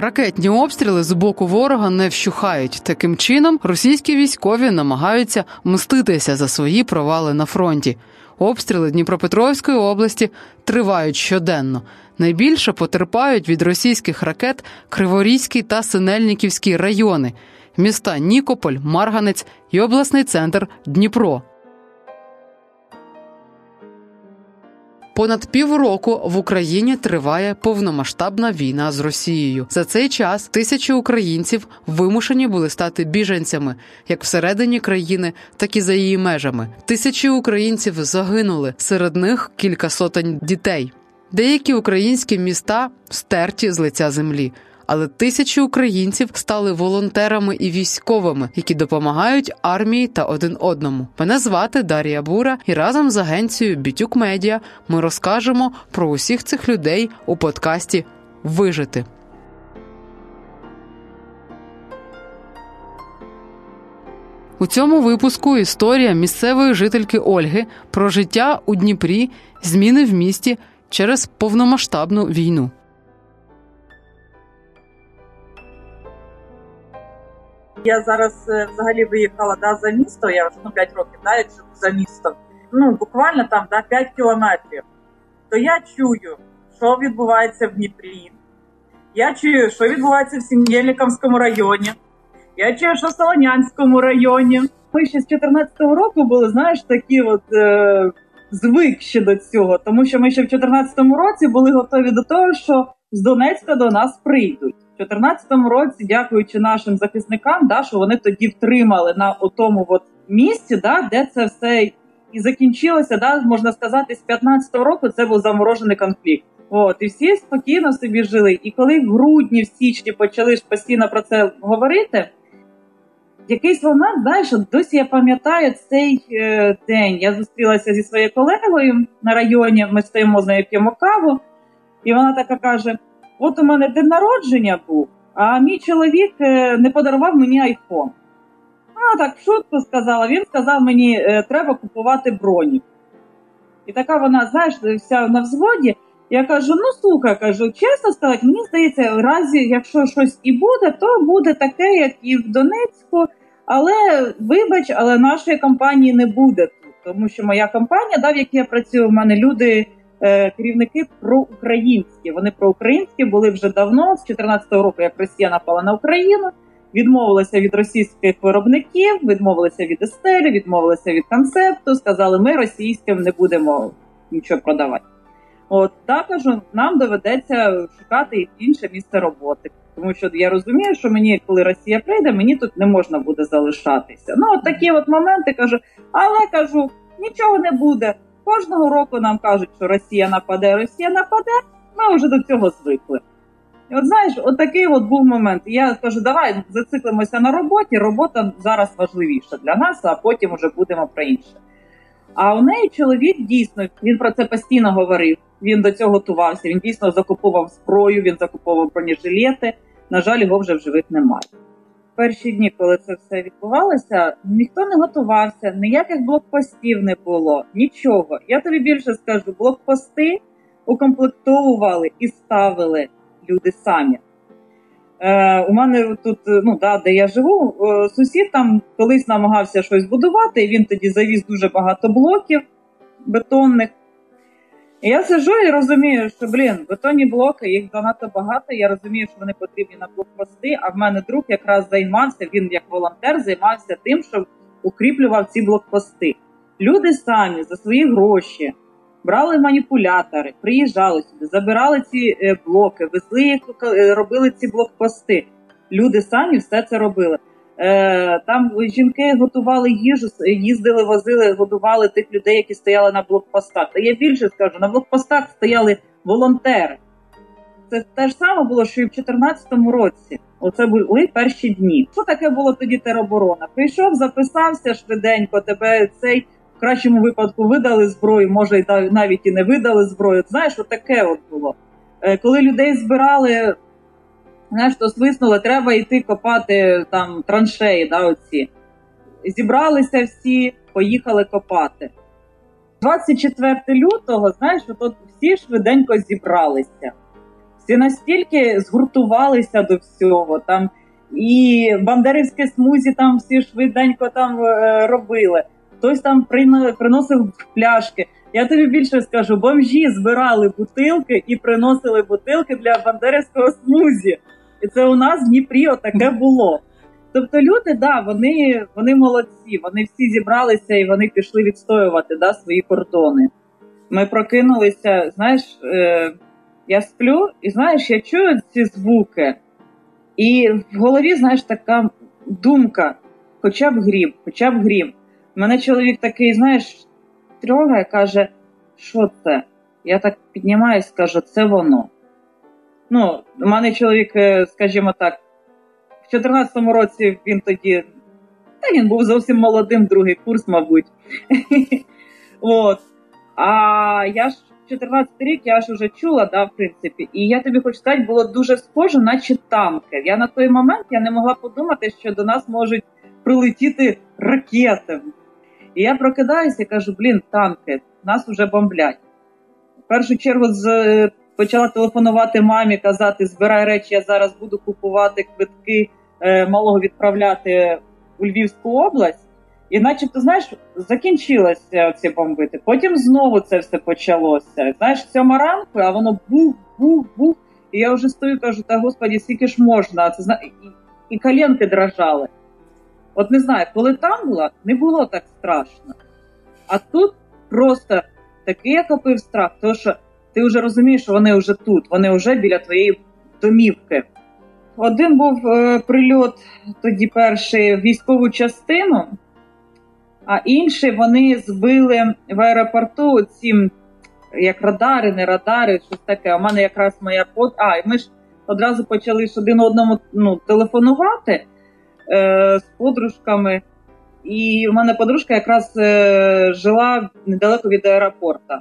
Ракетні обстріли з боку ворога не вщухають. Таким чином російські військові намагаються мститися за свої провали на фронті. Обстріли Дніпропетровської області тривають щоденно. Найбільше потерпають від російських ракет Криворізький та Синельниківський райони, міста Нікополь, Марганець і обласний центр Дніпро. Понад півроку в Україні триває повномасштабна війна з Росією. За цей час тисячі українців вимушені були стати біженцями як всередині країни, так і за її межами. Тисячі українців загинули, серед них кілька сотень дітей. Деякі українські міста стерті з лиця землі але тисячі українців стали волонтерами і військовими, які допомагають армії та один одному. Мене звати Дарія Бура, і разом з агенцією Бітюк Медіа ми розкажемо про усіх цих людей у подкасті Вижити. У цьому випуску історія місцевої жительки Ольги про життя у Дніпрі, зміни в місті через повномасштабну війну. Я зараз е, взагалі виїхала да, за місто, я вже ну 5 років, да, живу за містом. Ну, буквально там да, 5 кілометрів. То я чую, що відбувається в Дніпрі. Я чую, що відбувається в Сім'єльниковському районі. Я чую, що в Солонянському районі. Ми ще з 14-го року були, знаєш, такі от е, звик ще до цього, тому що ми ще в 14-му році були готові до того, що з Донецька до нас прийдуть. 2014 році, дякуючи нашим захисникам, да, що вони тоді втримали на тому от місці, да, де це все і закінчилося, да, можна сказати, з 15-го року це був заморожений конфлікт. От і всі спокійно собі жили. І коли в грудні, в січні почали ж постійно про це говорити, якийсь момент, знаєш, досі я пам'ятаю цей е, день. Я зустрілася зі своєю колегою на районі. Ми стоїмо з нею п'ємо каву, і вона така каже: От у мене день народження був, а мій чоловік е, не подарував мені айфон. А так шутку сказала. Він сказав мені, е, треба купувати броні. І така вона, знаєш, вся на взводі. Я кажу: ну слухай, кажу, чесно сказати, мені здається, в разі, якщо щось і буде, то буде таке, як і в Донецьку. Але вибач, але нашої компанії не буде тут, тому що моя компанія, да, в якій я працюю, в мене люди. Е, керівники проукраїнські. Вони проукраїнські були вже давно, з 2014 року, як Росія напала на Україну, відмовилися від російських виробників, відмовилися від естелі, відмовилися від концепту. Сказали, ми російським не будемо нічого продавати. От також нам доведеться шукати інше місце роботи. Тому що я розумію, що мені, коли Росія прийде, мені тут не можна буде залишатися. Ну от такі от моменти кажу, але кажу, нічого не буде. Кожного року нам кажуть, що Росія нападе, Росія нападе. Ми вже до цього звикли. І от знаєш, от такий от був момент. Я кажу, давай зациклимося на роботі. Робота зараз важливіша для нас, а потім вже будемо про інше. А у неї чоловік дійсно він про це постійно говорив. Він до цього готувався. Він дійсно закуповував зброю, він закуповував бронежилети. На жаль, його вже в живих немає перші дні, коли це все відбувалося, ніхто не готувався, ніяких блокпостів не було, нічого. Я тобі більше скажу, блокпости укомплектовували і ставили люди самі. Е, У мене тут, ну да, де я живу, е, сусід там колись намагався щось будувати, і він тоді завіз дуже багато блоків бетонних. Я сижу і розумію, що блін, бетонні блоки, їх занадто багато. Я розумію, що вони потрібні на блокпости. А в мене друг якраз займався. Він як волонтер займався тим, що укріплював ці блокпости. Люди самі за свої гроші брали маніпулятори, приїжджали сюди, забирали ці е, блоки, везли їх, е, робили ці блокпости. Люди самі все це робили. Е, там жінки готували їжу, їздили, возили, годували тих людей, які стояли на блокпостах. Та я більше скажу, на блокпостах стояли волонтери. Це те ж саме було, що і в 2014 році. Оце були перші дні. Що таке було тоді тероборона? Прийшов, записався швиденько, тебе цей в кращому випадку видали зброю, може і навіть і не видали зброю. Знаєш, таке от було. Е, коли людей збирали знаєш, то свиснули, треба йти копати там траншеї. да, оці. Зібралися всі, поїхали копати. 24 лютого, знаєш, от всі швиденько зібралися. Всі настільки згуртувалися до всього. Там і бандерівське смузі там всі швиденько там е, робили. Хтось там приносив пляшки. Я тобі більше скажу, бомжі збирали бутилки і приносили бутилки для бандерівського смузі. І це у нас в Дніпрі отаке було. Тобто люди, да, вони вони молодці, вони всі зібралися і вони пішли відстоювати да, свої кордони. Ми прокинулися, знаєш, е, я сплю, і знаєш, я чую ці звуки, і в голові, знаєш, така думка: хоча б грім, хоча б грім. У мене чоловік такий, знаєш, трьогає, каже, що це? Я так піднімаюсь, кажу, це воно. Ну, у мене чоловік, е, скажімо так, в 2014 році він тоді, та він був зовсім молодим, другий курс, мабуть. От. А я ж 14 рік я ж вже чула, да, в принципі, і я тобі хочу сказати, було дуже схоже, наче танки. Я на той момент я не могла подумати, що до нас можуть прилетіти ракети. І я прокидаюся і кажу: блін, танки, нас вже бомблять. В першу чергу з, почала телефонувати мамі, казати: збирай речі, я зараз буду купувати квитки е, малого відправляти у Львівську область. І начебто, знаєш, закінчилося ці бомбити. Потім знову це все почалося. Знаєш, сьома ранку, а воно бух, бух, бух. І я вже стою, кажу, та господі, скільки ж можна? Це і, і коленки дрожали. От не знаю, коли там була, не було так страшно. А тут просто такий охопив страх, тому що ти вже розумієш, що вони вже тут, вони вже біля твоєї домівки. Один був е, прильот тоді перший в військову частину а інші вони збили в аеропорту ці як радари, не радари, щось таке. У мене якраз моя под. А, і ми ж одразу почали ж один одному ну, телефонувати е, з подружками. І у мене подружка якраз е, жила недалеко від аеропорта.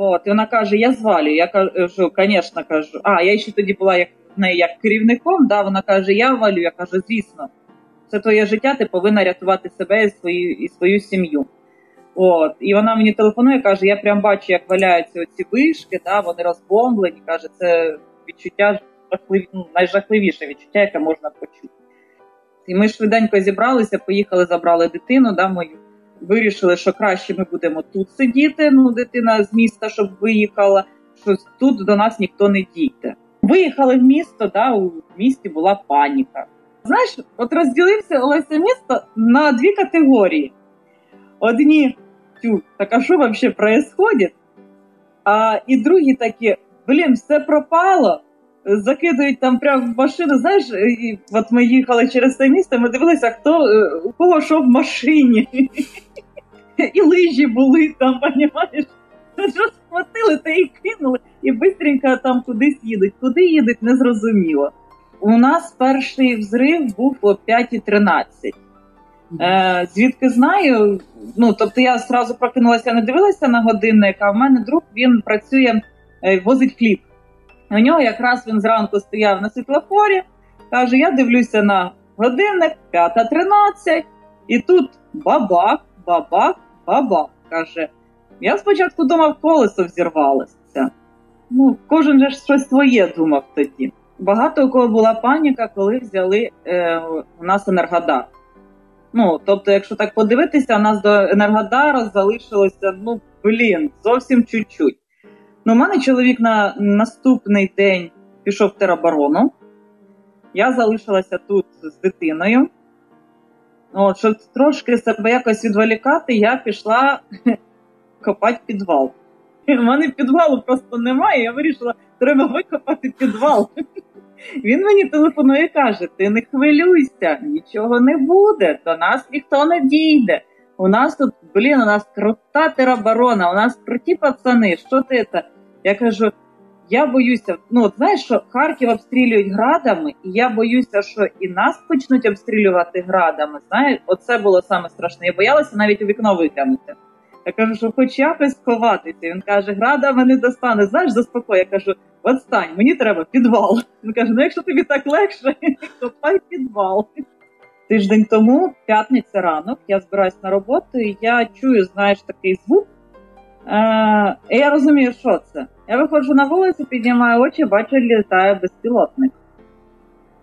От, і вона каже: Я звалю. Я кажу, звісно, кажу. А, я ще тоді була як в неї як керівником. Да, Вона каже: Я валю. Я кажу, звісно це твоє життя, ти повинна рятувати себе і свою і свою сім'ю. От, і вона мені телефонує, каже: я прям бачу, як валяються ці вишки, да, вони розбомблені. Каже, це відчуття жахливі, ну, найжахливіше відчуття, яке можна почути. І ми швиденько зібралися, поїхали, забрали дитину, да, мою. Вирішили, що краще ми будемо тут сидіти. Ну, дитина з міста, щоб виїхала, що тут до нас ніхто не дійде. Виїхали в місто, да, у місті була паніка. Знаєш, от розділився Олеся місто на дві категорії. Одні, тю, так а що взагалі відбувається? А і другі такі, блін, все пропало. Закидують там прямо в машину. Знаєш, і от ми їхали через це місто, ми дивилися, хто е, у кого що в машині. І лижі були там, розумієш? Що схватили та і кинули, і швидко там кудись їдуть. Куди їдуть, не зрозуміло. У нас перший взрив був о 5.13. Е, Звідки знаю, ну тобто я зразу прокинулася, не дивилася на годинник, а в мене друг він працює, е, возить хліб. У нього якраз він зранку стояв на світлофорі, каже: Я дивлюся на годинник 5.13, і тут бабак, бабак, бабак. Каже, я спочатку думав, колесо взірвалося. Ну, Кожен же щось своє думав тоді. Багато у кого була паніка, коли взяли е, у нас Енергодар. Ну, тобто, якщо так подивитися, у нас до Енергодара залишилося, ну, блін, зовсім чуть-чуть. Ну, у мене чоловік на наступний день пішов в тероборону. Я залишилася тут з дитиною. От, Щоб трошки себе якось відволікати, я пішла копати підвал. У мене підвалу просто немає. Я вирішила, треба викопати підвал. Він мені телефонує і каже: Ти не хвилюйся, нічого не буде, до нас ніхто не дійде. У нас тут, блін, у нас крута тероборона, у нас круті пацани, що ти це? Я кажу, я боюся, ну от знаєш, що Харків обстрілюють градами, і я боюся, що і нас почнуть обстрілювати градами. Знаєш, оце було саме страшне. Я боялася навіть у вікно витягнути. Я кажу, що хоч якось сховатися. Він каже, града мене достане. Знаєш, заспокой. Я кажу, отстань, мені треба підвал. Він каже: ну якщо тобі так легше, копай підвал. Тиждень тому, п'ятниця ранок, я збираюсь на роботу, і я чую, знаєш, такий звук. Е, і Я розумію, що це. Я виходжу на вулицю, піднімаю очі, бачу, літає безпілотник.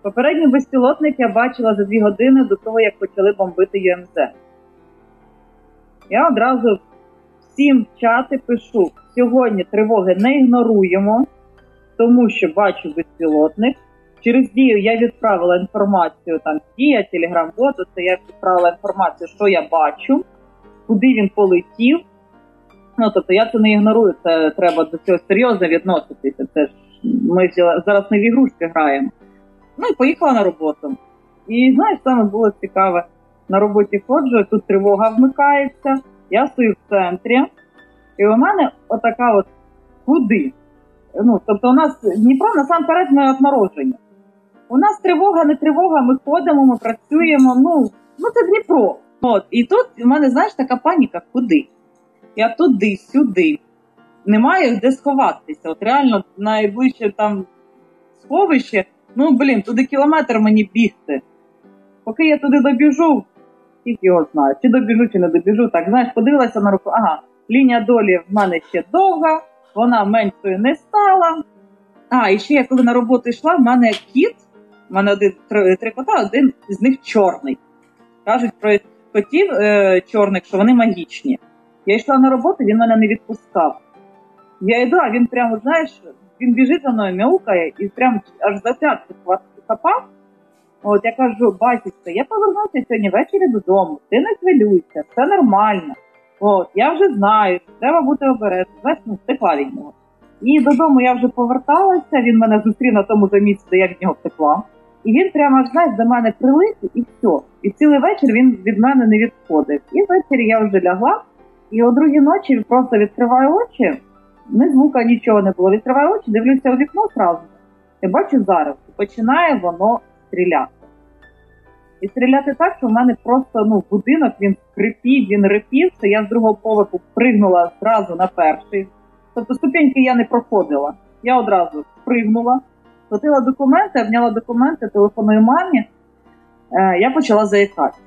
Попередній безпілотник я бачила за дві години до того, як почали бомбити ЮМЗ. Я одразу всім в чати пишу: сьогодні тривоги не ігноруємо, тому що бачу безпілотник. Через дію я відправила інформацію там дія, телеграм-боту, це я відправила інформацію, що я бачу, куди він полетів. Ну тобто я це не ігнорую, це треба до цього серйозно відноситися. Це ж ми зараз не в ігрушки граємо. Ну і поїхала на роботу. І знаєш, саме було цікаве. На роботі ходжу, тут тривога вмикається, я стою в центрі, і у мене отака от куди. Ну, Тобто у нас Дніпро насамперед ми от. У нас тривога, не тривога, ми ходимо, ми працюємо. Ну, ну це Дніпро. От. І тут у мене, знаєш, така паніка, куди? Я туди, сюди. Немає де сховатися. От реально найближче там сховище, ну блін, туди кілометр мені бігти. Поки я туди добіжу, тільки його знаю, чи добіжу, чи не добіжу. Так, знаєш, подивилася на руку, ага, лінія долі в мене ще довга, вона меншою не стала. А, і ще я коли на роботу йшла, в мене кіт, в мене один три, три кота, один з них чорний. Кажуть про котів е, чорних, що вони магічні. Я йшла на роботу, він мене не відпускав. Я йду, а він прямо, знаєш, він біжить за мною, мяукає і прямо аж за п'ятки хапав. От я кажу, батюшка, я повернуся сьогодні ввечері додому, ти не хвилюйся, все нормально. От, я вже знаю, треба бути обережним. Знаєш, ну, втекла від нього. І додому я вже поверталася, він мене зустрів на тому же місці, де я від нього втекла. І він прямо знаєш, до мене прилип і все. І цілий вечір він від мене не відходив. І ввечері я вже лягла, і о другій ночі просто відкриваю очі, ні звука, нічого не було. Відкриваю очі, дивлюся у вікно одразу. Я бачу зараз, починає воно стріляти. І стріляти так, що в мене просто ну, будинок він скрипів, він репів, що я з другого поверху пригнула зразу на перший. Тобто ступеньки я не проходила. Я одразу пригнула, схватила документи, обняла документи, телефоную мамі. Е, я почала заїкатися.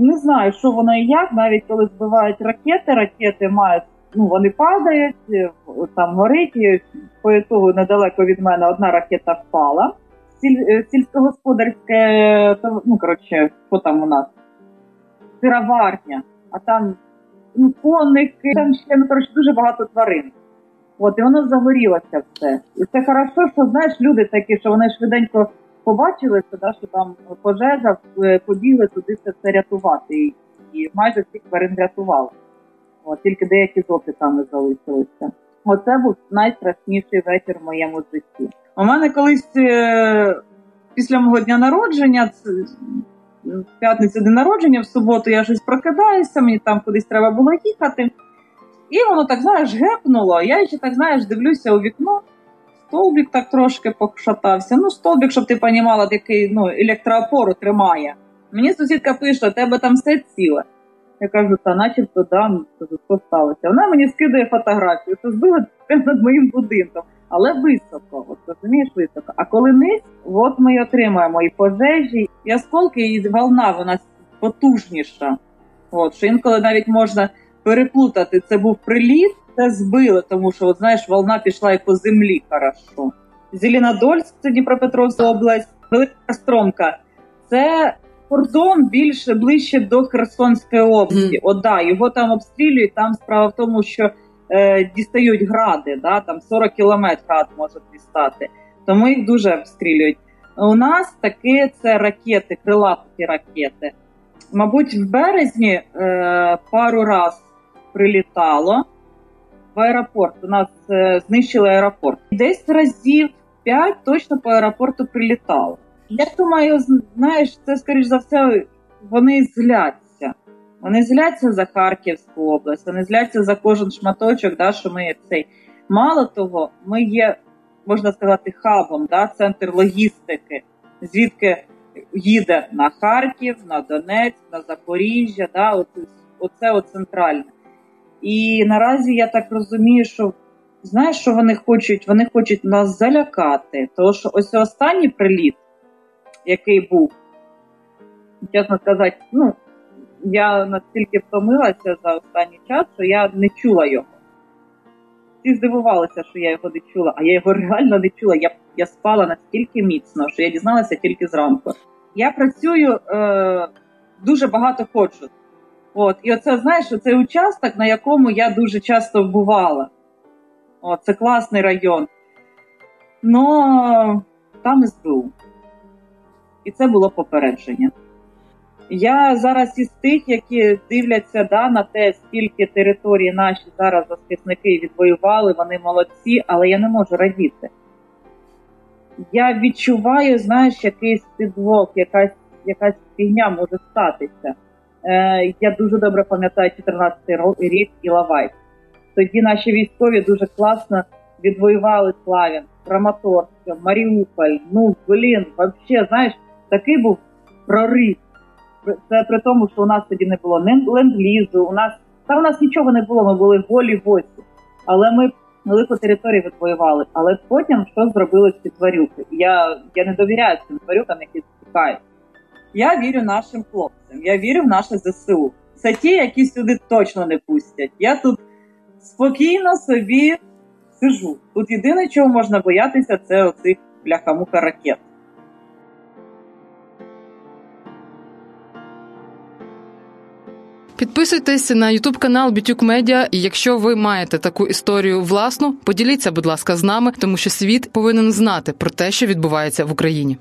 Не знаю, що воно і як, навіть коли збивають ракети, ракети мають, ну вони падають, е, там горить, і по ітогу недалеко від мене одна ракета впала. Сіль, е, сільськогосподарське, ну коротше, що там у нас? Сироварня, а там ну, коники, там ще ну, коротше, дуже багато тварин. От, і воно загорілося все. І це хорошо, що знаєш, люди такі, що вони швиденько побачили, да, що там пожежа, е, побігли туди все це рятувати. І, майже всіх тварин рятували. От, Тільки деякі з опитами залишилися. Оце був найстрашніший вечір в моєму житті. У мене колись е, після мого дня народження, в п'ятницю день народження, в суботу я щось прокидаюся, мені там кудись треба було їхати. І воно так, знаєш, гепнуло. Я ще так, знаєш, дивлюся у вікно, столбик так трошки пошатався. Ну, столбик, щоб ти розуміла, який ну, електроопору тримає. Мені сусідка пише, тебе там все ціле. Я кажу, та начебто да, ну, що сталося. Вона мені скидає фотографію, збили прямо над моїм будинком, але високо, от розумієш, високо. А коли низ, от ми отримаємо і пожежі, і осколки, і волна вона потужніша. От, що інколи навіть можна переплутати, це був приліт, це збили, тому що, от, знаєш, волна пішла і по землі хорошо. Зеленодольськ, це Дніпропетровська область, Велика Стромка. Це кордон більше ближче до Херсонської області. Mm. От да, його там обстрілюють. Там справа в тому, що е, дістають гради, да, там 40 кілометрів град може дістати, тому їх дуже обстрілюють. У нас таки це ракети, крилаті ракети. Мабуть, в березні е, пару раз прилітало в аеропорт. У нас е, знищили аеропорт. Десь разів 5 точно по аеропорту прилітало. Я думаю, знаєш, це скоріш за все, вони зляться. Вони зляться за Харківську область, вони зляться за кожен шматочок, да, що ми цей. Мало того, ми є, можна сказати, хабом, да, центр логістики, звідки їде на Харків, на Донецьк, на Запоріжжя, да, оце, оце центральне. І наразі я так розумію, що знаєш, що вони хочуть? Вони хочуть нас залякати. Тому що ось останній приліт який був. Чесно сказати, ну, я настільки втомилася за останній час, що я не чула його. всі здивувалися, що я його не чула, а я його реально не чула. Я я спала настільки міцно, що я дізналася тільки зранку. Я працюю е, дуже багато ходжу. От, і оце знаєш, цей участок, на якому я дуже часто бувала. О, це класний район. Но там СБУ. І це було попередження. Я зараз із тих, які дивляться да, на те, скільки території наші зараз захисники відвоювали, вони молодці, але я не можу радіти. Я відчуваю, знаєш, якийсь підвох, якась якась фігня може статися. Е, Я дуже добре пам'ятаю 14-й рік і Лавай. Тоді наші військові дуже класно відвоювали Славян, Краматорськ, Маріуполь. Ну, блін, взагалі, знаєш, такий був прорив. Це при тому, що у нас тоді не було ленд-лізу, у нас та у нас нічого не було, ми були голі гості. Але ми велику територію відвоювали. Але потім що зробили ці тварюки? Я я не довіряю цим тварюкам, які тікають. Я вірю нашим хлопцям, я вірю в наше ЗСУ. Це ті, які сюди точно не пустять. Я тут спокійно собі сижу. Тут єдине, чого можна боятися, це оцих бляхамуха ракет. Підписуйтесь на Ютуб канал Бітюк Медіа. І якщо ви маєте таку історію власну, поділіться, будь ласка, з нами, тому що світ повинен знати про те, що відбувається в Україні.